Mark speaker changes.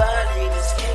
Speaker 1: body is